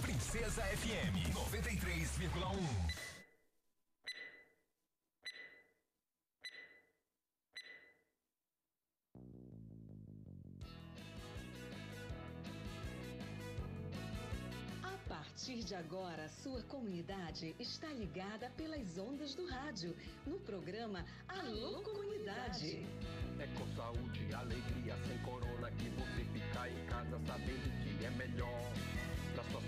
Princesa FM 93,1. partir de agora, sua comunidade está ligada pelas ondas do rádio, no programa Alô Comunidade. É com saúde e alegria, sem corona, que você fica em casa sabendo que é melhor.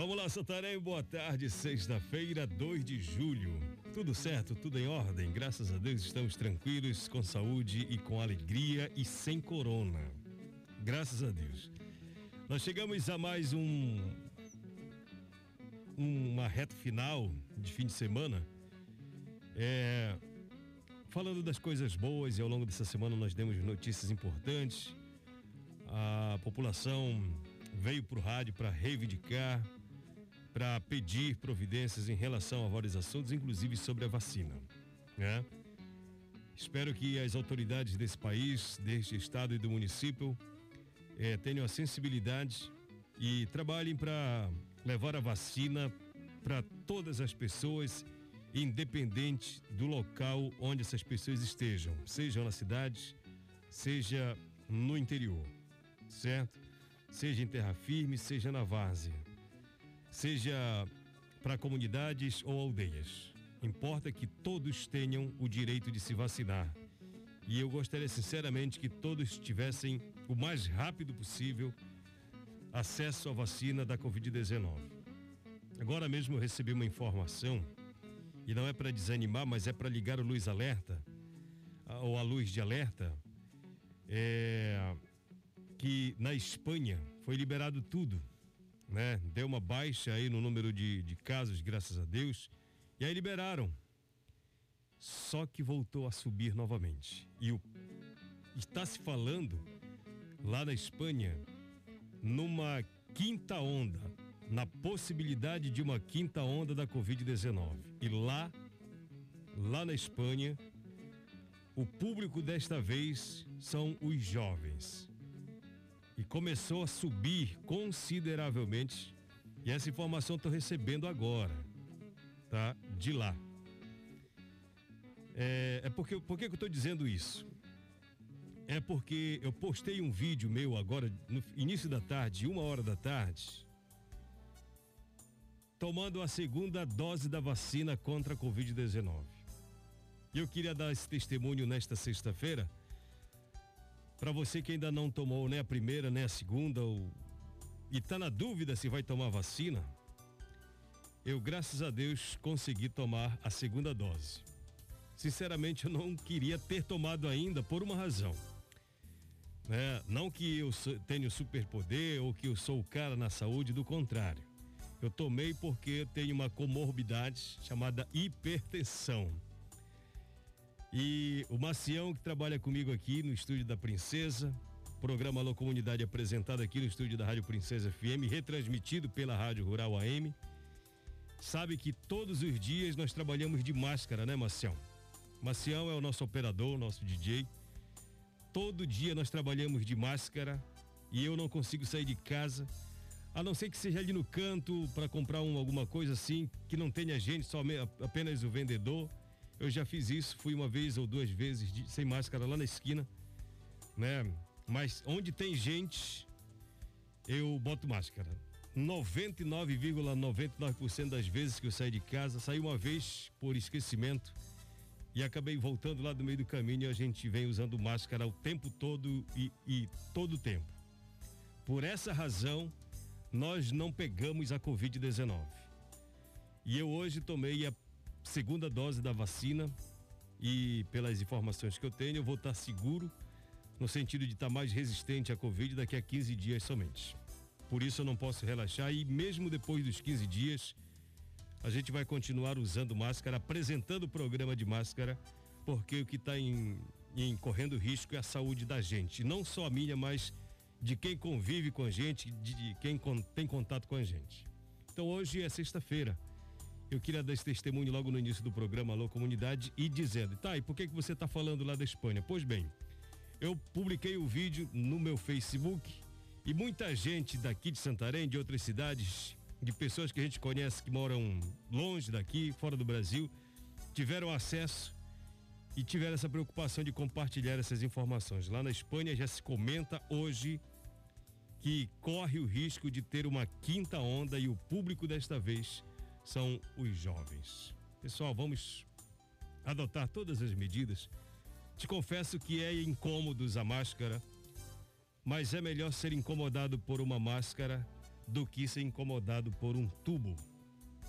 Vamos lá, Santarém, boa tarde, sexta-feira, 2 de julho. Tudo certo, tudo em ordem, graças a Deus estamos tranquilos, com saúde e com alegria e sem corona. Graças a Deus. Nós chegamos a mais um uma reta final de fim de semana. É, falando das coisas boas e ao longo dessa semana nós demos notícias importantes. A população veio para o rádio para reivindicar para pedir providências em relação a vários assuntos, inclusive sobre a vacina. Né? Espero que as autoridades desse país, deste estado e do município, eh, tenham a sensibilidade e trabalhem para levar a vacina para todas as pessoas, independente do local onde essas pessoas estejam, seja na cidade, seja no interior, certo? Seja em terra firme, seja na várzea seja para comunidades ou aldeias. Importa que todos tenham o direito de se vacinar. E eu gostaria sinceramente que todos tivessem o mais rápido possível acesso à vacina da Covid-19. Agora mesmo eu recebi uma informação, e não é para desanimar, mas é para ligar o luz alerta, ou a luz de alerta, é, que na Espanha foi liberado tudo né? Deu uma baixa aí no número de, de casos, graças a Deus. E aí liberaram. Só que voltou a subir novamente. E o, está se falando lá na Espanha numa quinta onda, na possibilidade de uma quinta onda da Covid-19. E lá, lá na Espanha, o público desta vez são os jovens e começou a subir consideravelmente. E essa informação estou recebendo agora, tá? De lá. É, é porque, por que eu estou dizendo isso? É porque eu postei um vídeo meu agora, no início da tarde, uma hora da tarde, tomando a segunda dose da vacina contra a Covid-19. E eu queria dar esse testemunho nesta sexta-feira para você que ainda não tomou nem a primeira, nem a segunda, ou... e está na dúvida se vai tomar vacina, eu, graças a Deus, consegui tomar a segunda dose. Sinceramente, eu não queria ter tomado ainda por uma razão. É, não que eu tenha superpoder ou que eu sou o cara na saúde, do contrário. Eu tomei porque tenho uma comorbidade chamada hipertensão. E o Macião, que trabalha comigo aqui no estúdio da Princesa, programa Alô Comunidade apresentado aqui no estúdio da Rádio Princesa FM, retransmitido pela Rádio Rural AM, sabe que todos os dias nós trabalhamos de máscara, né, Macião? Macião é o nosso operador, nosso DJ. Todo dia nós trabalhamos de máscara e eu não consigo sair de casa, a não ser que seja ali no canto para comprar um, alguma coisa assim, que não tenha gente, só apenas o vendedor eu já fiz isso, fui uma vez ou duas vezes de, sem máscara lá na esquina, né? Mas onde tem gente, eu boto máscara. 99,99% ,99 das vezes que eu saí de casa, saí uma vez por esquecimento e acabei voltando lá do meio do caminho e a gente vem usando máscara o tempo todo e, e todo o tempo. Por essa razão, nós não pegamos a Covid-19. E eu hoje tomei a segunda dose da vacina e pelas informações que eu tenho, eu vou estar seguro no sentido de estar mais resistente à Covid daqui a 15 dias somente. Por isso eu não posso relaxar e mesmo depois dos 15 dias, a gente vai continuar usando máscara, apresentando o programa de máscara, porque o que está em, em correndo risco é a saúde da gente. Não só a minha, mas de quem convive com a gente, de quem tem contato com a gente. Então hoje é sexta-feira. Eu queria dar esse testemunho logo no início do programa Alô Comunidade e dizendo, tá, e por que, que você está falando lá da Espanha? Pois bem, eu publiquei o vídeo no meu Facebook e muita gente daqui de Santarém, de outras cidades, de pessoas que a gente conhece que moram longe daqui, fora do Brasil, tiveram acesso e tiveram essa preocupação de compartilhar essas informações. Lá na Espanha já se comenta hoje que corre o risco de ter uma quinta onda e o público desta vez são os jovens. Pessoal, vamos adotar todas as medidas. Te confesso que é incômodo usar máscara, mas é melhor ser incomodado por uma máscara do que ser incomodado por um tubo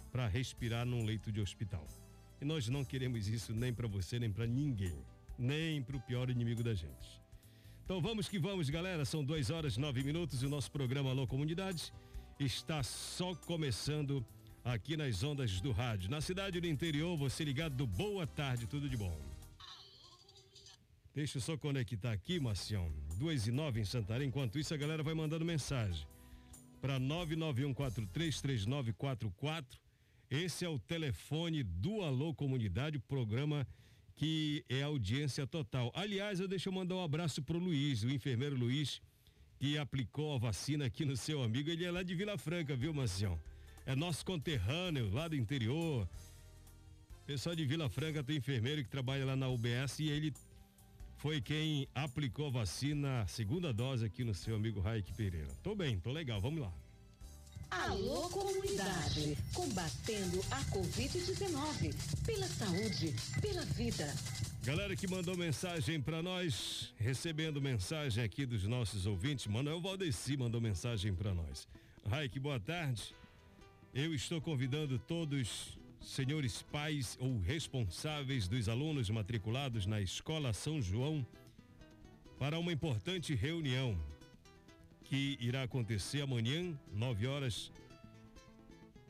para respirar num leito de hospital. E nós não queremos isso nem para você, nem para ninguém, nem para o pior inimigo da gente. Então vamos que vamos, galera. São duas horas nove minutos e o nosso programa Alô Comunidade está só começando aqui nas ondas do rádio. Na cidade do interior, você ligado do Boa Tarde, tudo de bom. Deixa eu só conectar aqui, Marcião. Duas e nove em Santarém. Enquanto isso, a galera vai mandando mensagem para 991433944. Esse é o telefone do Alô Comunidade, o programa que é audiência total. Aliás, eu deixo eu mandar um abraço pro Luiz, o enfermeiro Luiz, que aplicou a vacina aqui no seu amigo. Ele é lá de Vila Franca, viu, Marcião? É nosso conterrâneo lá do interior. Pessoal de Vila Franca tem enfermeiro que trabalha lá na UBS e ele foi quem aplicou a vacina, a segunda dose aqui no seu amigo Raik Pereira. Tô bem, tô legal, vamos lá. Alô comunidade, combatendo a Covid-19, pela saúde, pela vida. Galera que mandou mensagem para nós, recebendo mensagem aqui dos nossos ouvintes, Manuel Valdeci mandou mensagem para nós. Raik, boa tarde. Eu estou convidando todos, senhores pais ou responsáveis dos alunos matriculados na Escola São João, para uma importante reunião que irá acontecer amanhã, 9 horas.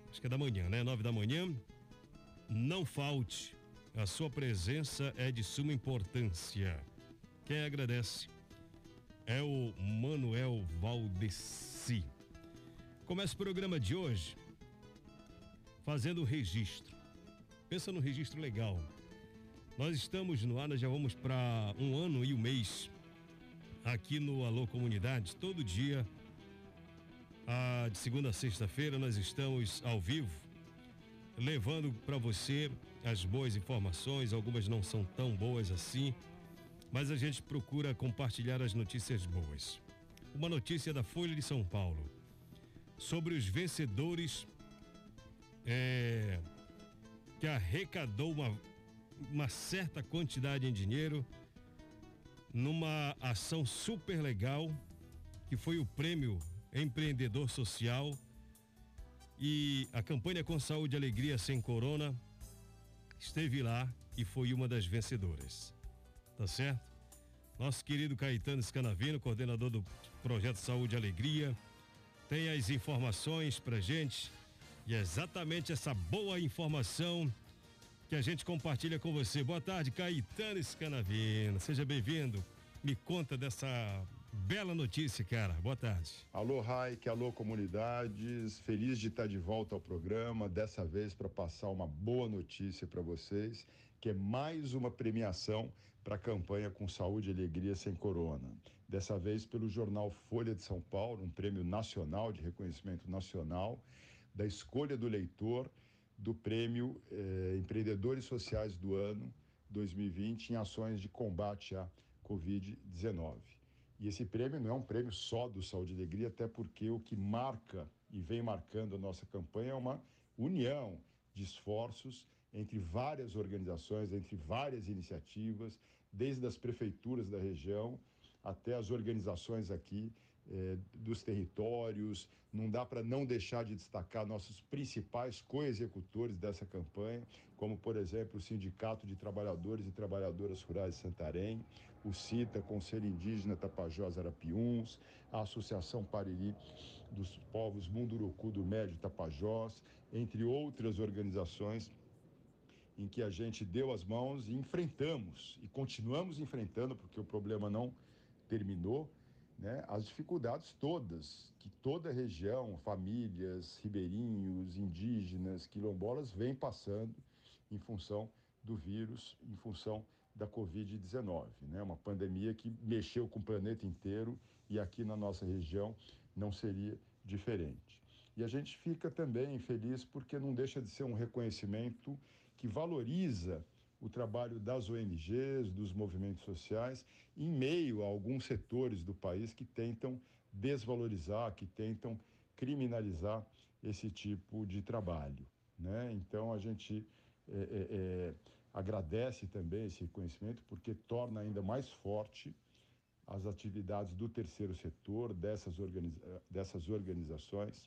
Acho que é da manhã, né? 9 da manhã. Não falte. A sua presença é de suma importância. Quem agradece é o Manuel Valdeci. Começa o programa de hoje fazendo o registro. Pensa no registro legal. Nós estamos no ar, nós já vamos para um ano e um mês aqui no Alô Comunidade, todo dia, a, de segunda a sexta-feira, nós estamos ao vivo, levando para você as boas informações, algumas não são tão boas assim, mas a gente procura compartilhar as notícias boas. Uma notícia da Folha de São Paulo sobre os vencedores é, que arrecadou uma, uma certa quantidade em dinheiro numa ação super legal que foi o prêmio Empreendedor Social e a campanha com saúde e alegria sem corona esteve lá e foi uma das vencedoras. Tá certo? Nosso querido Caetano Scanavino, coordenador do projeto Saúde e Alegria, tem as informações pra gente e é exatamente essa boa informação que a gente compartilha com você. Boa tarde, Caetano Scanavino. Seja bem-vindo. Me conta dessa bela notícia, cara. Boa tarde. Alô, Raik, alô, comunidades. Feliz de estar de volta ao programa, dessa vez para passar uma boa notícia para vocês, que é mais uma premiação para a campanha com saúde e alegria sem corona. Dessa vez pelo jornal Folha de São Paulo, um prêmio nacional de reconhecimento nacional da escolha do leitor do prêmio eh, Empreendedores Sociais do Ano 2020 em ações de combate à Covid-19. E esse prêmio não é um prêmio só do Saúde e Alegria, até porque o que marca e vem marcando a nossa campanha é uma união de esforços entre várias organizações, entre várias iniciativas, desde as prefeituras da região até as organizações aqui é, dos territórios. Não dá para não deixar de destacar nossos principais co-executores dessa campanha, como, por exemplo, o Sindicato de Trabalhadores e Trabalhadoras Rurais de Santarém, o CITA, Conselho Indígena Tapajós Arapiuns, a Associação Pariri dos Povos Munduruku do Médio Tapajós, entre outras organizações em que a gente deu as mãos e enfrentamos, e continuamos enfrentando, porque o problema não terminou, né, as dificuldades todas que toda região, famílias, ribeirinhos, indígenas, quilombolas, vem passando em função do vírus, em função da Covid-19, né? uma pandemia que mexeu com o planeta inteiro e aqui na nossa região não seria diferente. E a gente fica também feliz porque não deixa de ser um reconhecimento que valoriza o trabalho das ONGs, dos movimentos sociais, em meio a alguns setores do país que tentam desvalorizar, que tentam criminalizar esse tipo de trabalho. Né? Então, a gente é, é, é, agradece também esse reconhecimento, porque torna ainda mais forte as atividades do terceiro setor, dessas, organiza dessas organizações,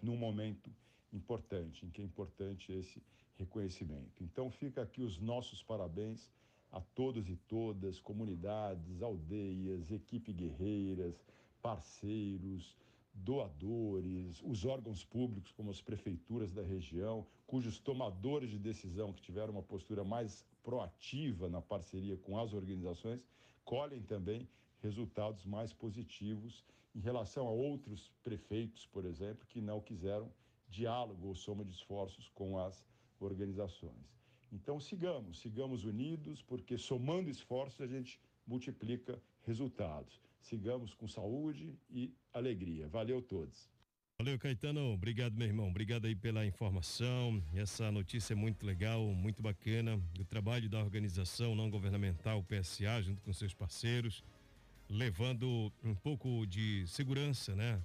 num momento importante, em que é importante esse reconhecimento. Então fica aqui os nossos parabéns a todos e todas, comunidades, aldeias, equipe guerreiras, parceiros, doadores, os órgãos públicos, como as prefeituras da região, cujos tomadores de decisão que tiveram uma postura mais proativa na parceria com as organizações, colhem também resultados mais positivos em relação a outros prefeitos, por exemplo, que não quiseram diálogo ou soma de esforços com as organizações. Então sigamos, sigamos unidos, porque somando esforços a gente multiplica resultados. Sigamos com saúde e alegria. Valeu todos. Valeu, Caetano. Obrigado, meu irmão. Obrigado aí pela informação. Essa notícia é muito legal, muito bacana. O trabalho da organização não governamental PSA, junto com seus parceiros, levando um pouco de segurança, né?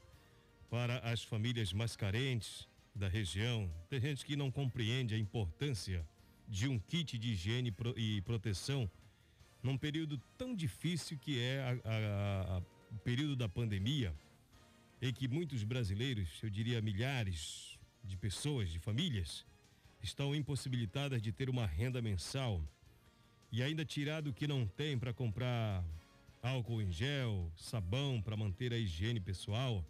Para as famílias mais carentes, da região, tem gente que não compreende a importância de um kit de higiene e proteção num período tão difícil que é o período da pandemia, em que muitos brasileiros, eu diria milhares de pessoas, de famílias, estão impossibilitadas de ter uma renda mensal e ainda tirado o que não tem para comprar álcool em gel, sabão para manter a higiene pessoal.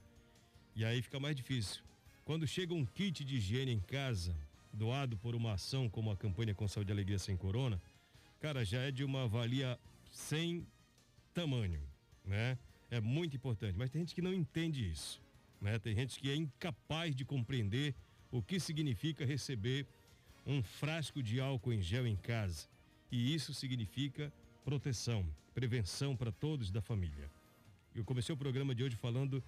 E aí fica mais difícil. Quando chega um kit de higiene em casa, doado por uma ação como a campanha Com Saúde e Alegria Sem Corona, cara, já é de uma valia sem tamanho, né? É muito importante, mas tem gente que não entende isso, né? Tem gente que é incapaz de compreender o que significa receber um frasco de álcool em gel em casa. E isso significa proteção, prevenção para todos da família. Eu comecei o programa de hoje falando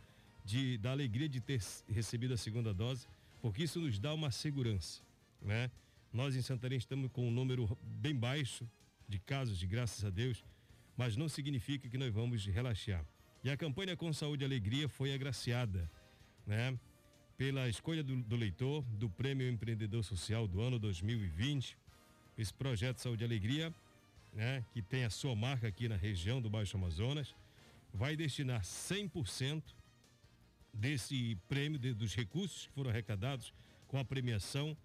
de, da alegria de ter recebido a segunda dose, porque isso nos dá uma segurança, né? Nós em Santarém estamos com um número bem baixo de casos, de graças a Deus, mas não significa que nós vamos relaxar. E a campanha Com Saúde e Alegria foi agraciada, né? Pela escolha do, do leitor do Prêmio Empreendedor Social do ano 2020. Esse projeto Saúde e Alegria, né? Que tem a sua marca aqui na região do Baixo Amazonas, vai destinar 100% desse prêmio, de, dos recursos que foram arrecadados com a premiação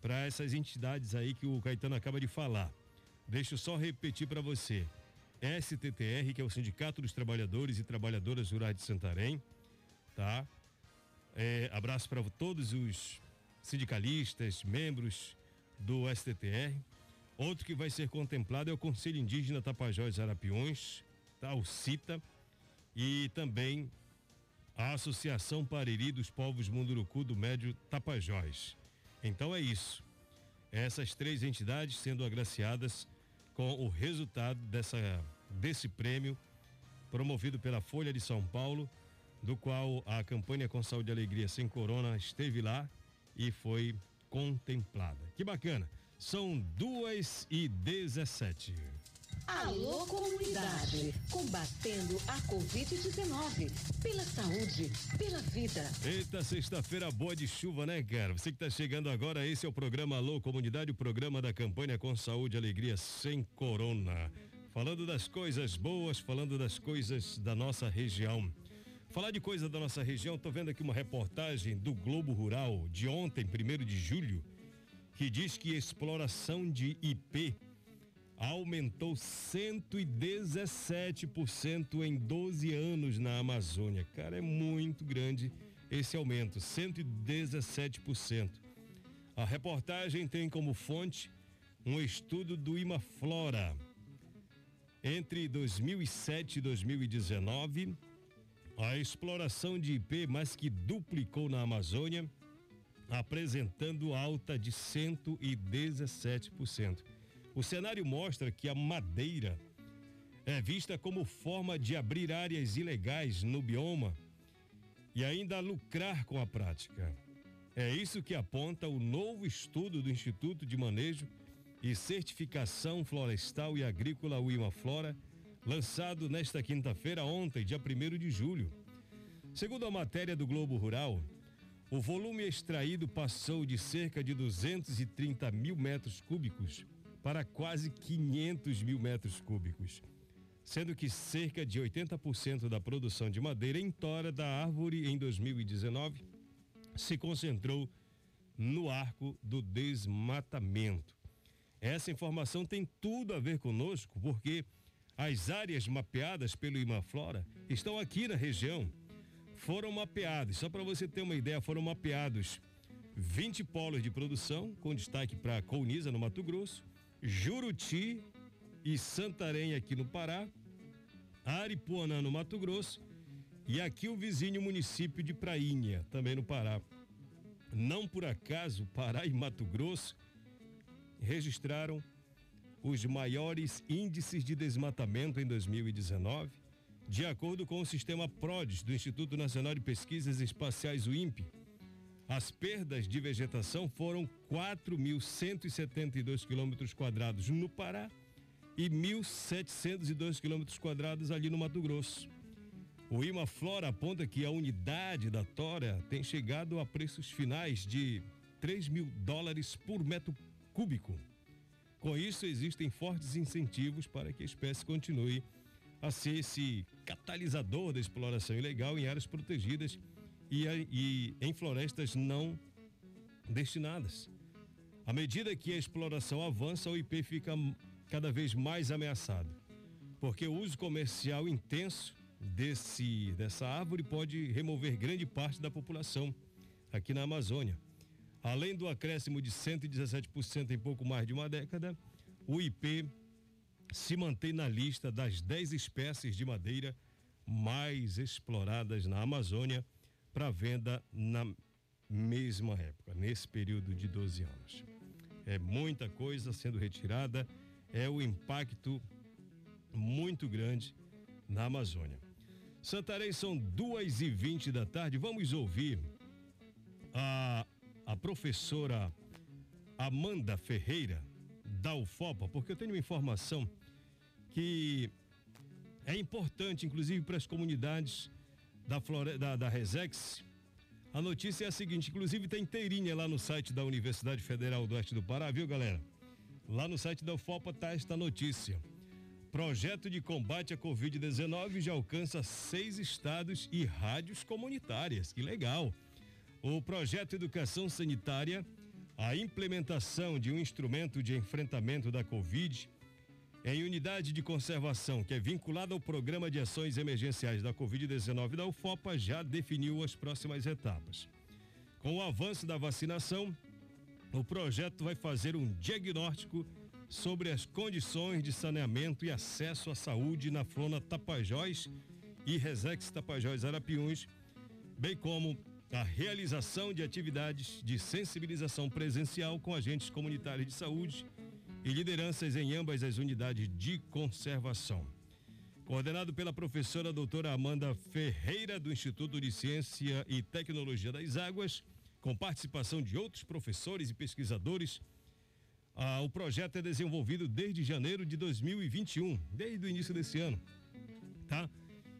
para essas entidades aí que o Caetano acaba de falar. Deixa eu só repetir para você. STTR, que é o Sindicato dos Trabalhadores e Trabalhadoras Rurais de Santarém, tá? É, abraço para todos os sindicalistas, membros do STTR. Outro que vai ser contemplado é o Conselho Indígena Tapajós Arapiões, tá? O CITA, e também a Associação Pariri dos Povos Munduruku do Médio Tapajós. Então é isso. Essas três entidades sendo agraciadas com o resultado dessa, desse prêmio promovido pela Folha de São Paulo, do qual a campanha Com Saúde e Alegria Sem Corona esteve lá e foi contemplada. Que bacana! São duas e dezessete. Alô comunidade, combatendo a Covid-19, pela saúde, pela vida. Eita, sexta-feira boa de chuva, né, cara? Você que tá chegando agora, esse é o programa Alô Comunidade, o programa da campanha com saúde e alegria sem corona. Falando das coisas boas, falando das coisas da nossa região. Falar de coisa da nossa região, tô vendo aqui uma reportagem do Globo Rural de ontem, 1 de julho, que diz que exploração de IP aumentou 117% em 12 anos na Amazônia. Cara, é muito grande esse aumento, 117%. A reportagem tem como fonte um estudo do Imaflora. Entre 2007 e 2019, a exploração de IP mais que duplicou na Amazônia, apresentando alta de 117%. O cenário mostra que a madeira é vista como forma de abrir áreas ilegais no bioma e ainda lucrar com a prática. É isso que aponta o novo estudo do Instituto de Manejo e Certificação Florestal e Agrícola Uima Flora, lançado nesta quinta-feira, ontem, dia 1 de julho. Segundo a matéria do Globo Rural, o volume extraído passou de cerca de 230 mil metros cúbicos para quase 500 mil metros cúbicos sendo que cerca de 80% da produção de madeira em tora da árvore em 2019 se concentrou no arco do desmatamento. Essa informação tem tudo a ver conosco, porque as áreas mapeadas pelo Imaflora estão aqui na região. Foram mapeados, só para você ter uma ideia, foram mapeados 20 polos de produção, com destaque para Colniza, no Mato Grosso, Juruti e Santarém, aqui no Pará, Aripuanã, no Mato Grosso, e aqui o vizinho município de Prainha, também no Pará. Não por acaso, Pará e Mato Grosso registraram os maiores índices de desmatamento em 2019, de acordo com o sistema PRODES do Instituto Nacional de Pesquisas Espaciais, o INPE. As perdas de vegetação foram 4.172 quilômetros quadrados no Pará e 1.702 quilômetros quadrados ali no Mato Grosso. O Imaflora aponta que a unidade da tora tem chegado a preços finais de 3 mil dólares por metro cúbico. Com isso, existem fortes incentivos para que a espécie continue a ser esse catalisador da exploração ilegal em áreas protegidas e, e em florestas não destinadas. À medida que a exploração avança, o IP fica cada vez mais ameaçado, porque o uso comercial intenso desse dessa árvore pode remover grande parte da população aqui na Amazônia. Além do acréscimo de 117% em pouco mais de uma década, o IP se mantém na lista das 10 espécies de madeira mais exploradas na Amazônia para venda na mesma época, nesse período de 12 anos. É muita coisa sendo retirada é o impacto muito grande na Amazônia. Santarém são duas e vinte da tarde. Vamos ouvir a, a professora Amanda Ferreira da UFOPA, porque eu tenho uma informação que é importante, inclusive para as comunidades da, Flore, da, da Resex. A notícia é a seguinte, inclusive tem inteirinha lá no site da Universidade Federal do Oeste do Pará, viu galera? Lá no site da UFOPA está esta notícia. Projeto de combate à Covid-19 já alcança seis estados e rádios comunitárias. Que legal! O projeto Educação Sanitária, a implementação de um instrumento de enfrentamento da Covid em unidade de conservação que é vinculada ao Programa de Ações Emergenciais da Covid-19 da UFOPA já definiu as próximas etapas. Com o avanço da vacinação, o projeto vai fazer um diagnóstico sobre as condições de saneamento e acesso à saúde na Flona Tapajós e Resex Tapajós Arapiuns, bem como a realização de atividades de sensibilização presencial com agentes comunitários de saúde e lideranças em ambas as unidades de conservação. Coordenado pela professora doutora Amanda Ferreira, do Instituto de Ciência e Tecnologia das Águas, com participação de outros professores e pesquisadores. Ah, o projeto é desenvolvido desde janeiro de 2021, desde o início desse ano, tá?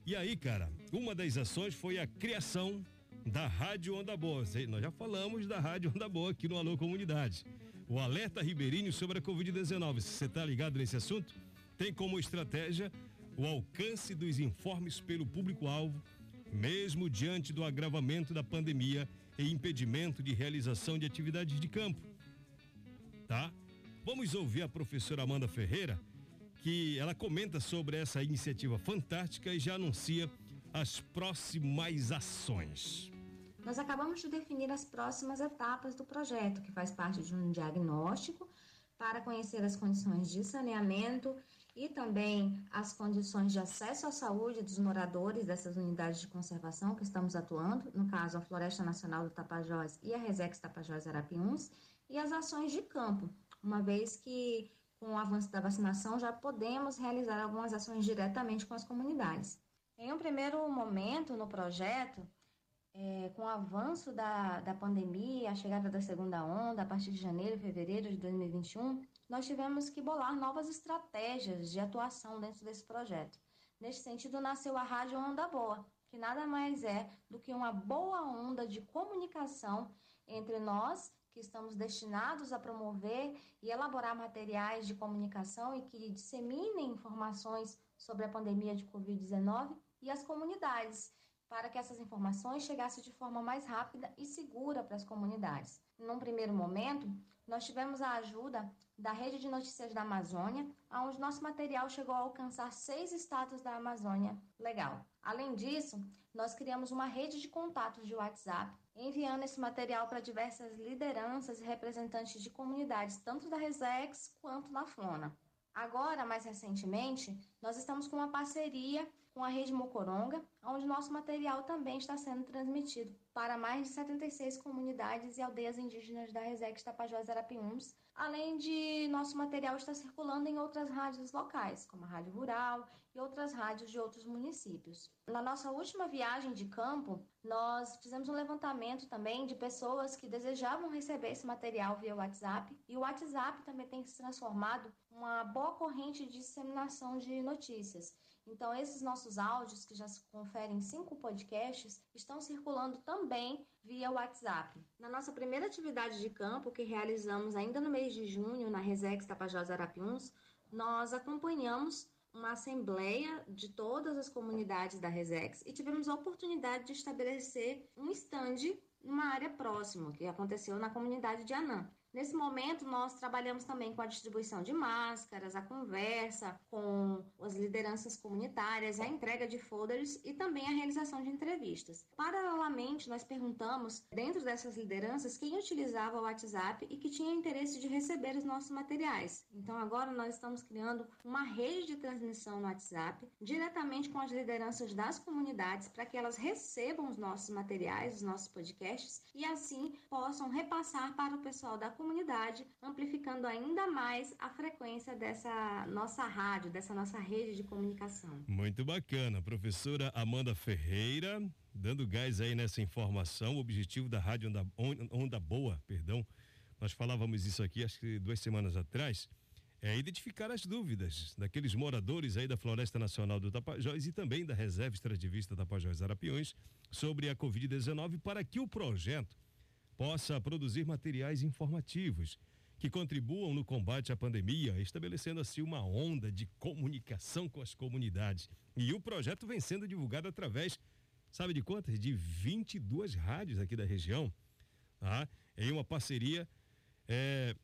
E aí, cara, uma das ações foi a criação da Rádio Onda Boa. Nós já falamos da Rádio Onda Boa aqui no Alô Comunidade. O alerta ribeirinho sobre a Covid-19. Se você está ligado nesse assunto, tem como estratégia o alcance dos informes pelo público-alvo mesmo diante do agravamento da pandemia e impedimento de realização de atividades de campo. Tá? Vamos ouvir a professora Amanda Ferreira, que ela comenta sobre essa iniciativa fantástica e já anuncia as próximas ações. Nós acabamos de definir as próximas etapas do projeto, que faz parte de um diagnóstico para conhecer as condições de saneamento e também as condições de acesso à saúde dos moradores dessas unidades de conservação que estamos atuando, no caso a Floresta Nacional do Tapajós e a Resex Tapajós Arapiuns, e as ações de campo, uma vez que com o avanço da vacinação já podemos realizar algumas ações diretamente com as comunidades. Em um primeiro momento no projeto, é, com o avanço da, da pandemia, a chegada da segunda onda, a partir de janeiro e fevereiro de 2021, nós tivemos que bolar novas estratégias de atuação dentro desse projeto. Neste sentido, nasceu a Rádio Onda Boa, que nada mais é do que uma boa onda de comunicação entre nós, que estamos destinados a promover e elaborar materiais de comunicação e que disseminem informações sobre a pandemia de Covid-19, e as comunidades, para que essas informações chegassem de forma mais rápida e segura para as comunidades. Num primeiro momento, nós tivemos a ajuda da Rede de Notícias da Amazônia, onde nosso material chegou a alcançar seis estados da Amazônia legal. Além disso, nós criamos uma rede de contatos de WhatsApp, enviando esse material para diversas lideranças e representantes de comunidades, tanto da Resex quanto da Flona. Agora, mais recentemente, nós estamos com uma parceria com a Rede Mocoronga, onde nosso material também está sendo transmitido para mais de 76 comunidades e aldeias indígenas da Resex Tapajós Arapiuns, além de nosso material estar circulando em outras rádios locais, como a Rádio Rural e outras rádios de outros municípios. Na nossa última viagem de campo, nós fizemos um levantamento também de pessoas que desejavam receber esse material via WhatsApp, e o WhatsApp também tem se transformado uma boa corrente de disseminação de notícias. Então, esses nossos áudios, que já se conferem cinco podcasts, estão circulando também via WhatsApp. Na nossa primeira atividade de campo, que realizamos ainda no mês de junho na Resex Tapajós Arapiuns, nós acompanhamos uma assembleia de todas as comunidades da Resex e tivemos a oportunidade de estabelecer um estande numa área próxima, que aconteceu na comunidade de Anã. Nesse momento, nós trabalhamos também com a distribuição de máscaras, a conversa com as lideranças comunitárias, a entrega de folders e também a realização de entrevistas. Paralelamente, nós perguntamos, dentro dessas lideranças, quem utilizava o WhatsApp e que tinha interesse de receber os nossos materiais. Então, agora nós estamos criando uma rede de transmissão no WhatsApp, diretamente com as lideranças das comunidades, para que elas recebam os nossos materiais, os nossos podcasts, e assim possam repassar para o pessoal da comunidade, amplificando ainda mais a frequência dessa nossa rádio, dessa nossa rede de comunicação. Muito bacana, professora Amanda Ferreira, dando gás aí nessa informação, o objetivo da rádio Onda, Onda Boa, perdão, nós falávamos isso aqui acho que duas semanas atrás, é identificar as dúvidas daqueles moradores aí da Floresta Nacional do Tapajós e também da Reserva Extrativista Tapajós Arapiões sobre a Covid-19 para que o projeto possa produzir materiais informativos que contribuam no combate à pandemia, estabelecendo assim uma onda de comunicação com as comunidades. E o projeto vem sendo divulgado através, sabe de quantas? De 22 rádios aqui da região, tá? em uma parceria é,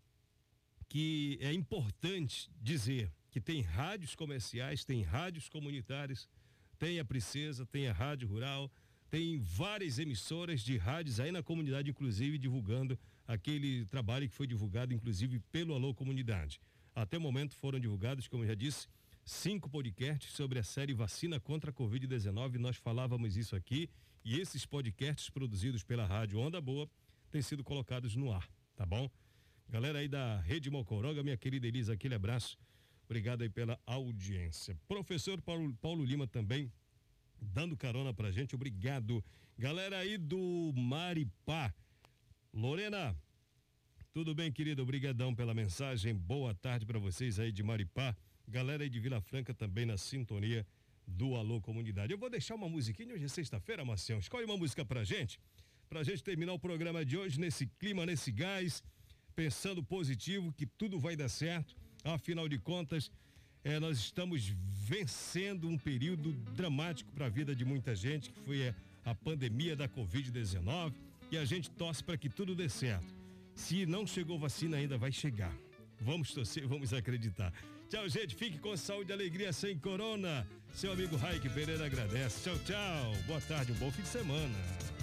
que é importante dizer que tem rádios comerciais, tem rádios comunitárias, tem a Princesa, tem a Rádio Rural, tem várias emissoras de rádios aí na comunidade, inclusive divulgando aquele trabalho que foi divulgado, inclusive, pelo Alô Comunidade. Até o momento foram divulgados, como eu já disse, cinco podcasts sobre a série Vacina contra a Covid-19. Nós falávamos isso aqui e esses podcasts produzidos pela Rádio Onda Boa têm sido colocados no ar, tá bom? Galera aí da Rede Mocoronga, minha querida Elisa, aquele abraço. Obrigado aí pela audiência. Professor Paulo, Paulo Lima também dando carona pra gente. Obrigado. Galera aí do Maripá. Lorena, tudo bem, querida? Obrigadão pela mensagem. Boa tarde para vocês aí de Maripá. Galera aí de Vila Franca também na sintonia do Alô Comunidade. Eu vou deixar uma musiquinha hoje é sexta-feira, Marcião. Escolhe uma música pra gente, pra gente terminar o programa de hoje nesse clima, nesse gás, pensando positivo que tudo vai dar certo. Afinal de contas, É, nós estamos vencendo um período dramático para a vida de muita gente, que foi a, a pandemia da Covid-19, e a gente torce para que tudo dê certo. Se não chegou vacina, ainda vai chegar. Vamos torcer, vamos acreditar. Tchau, gente. Fique com saúde e alegria sem corona. Seu amigo Raik Pereira agradece. Tchau, tchau. Boa tarde, um bom fim de semana.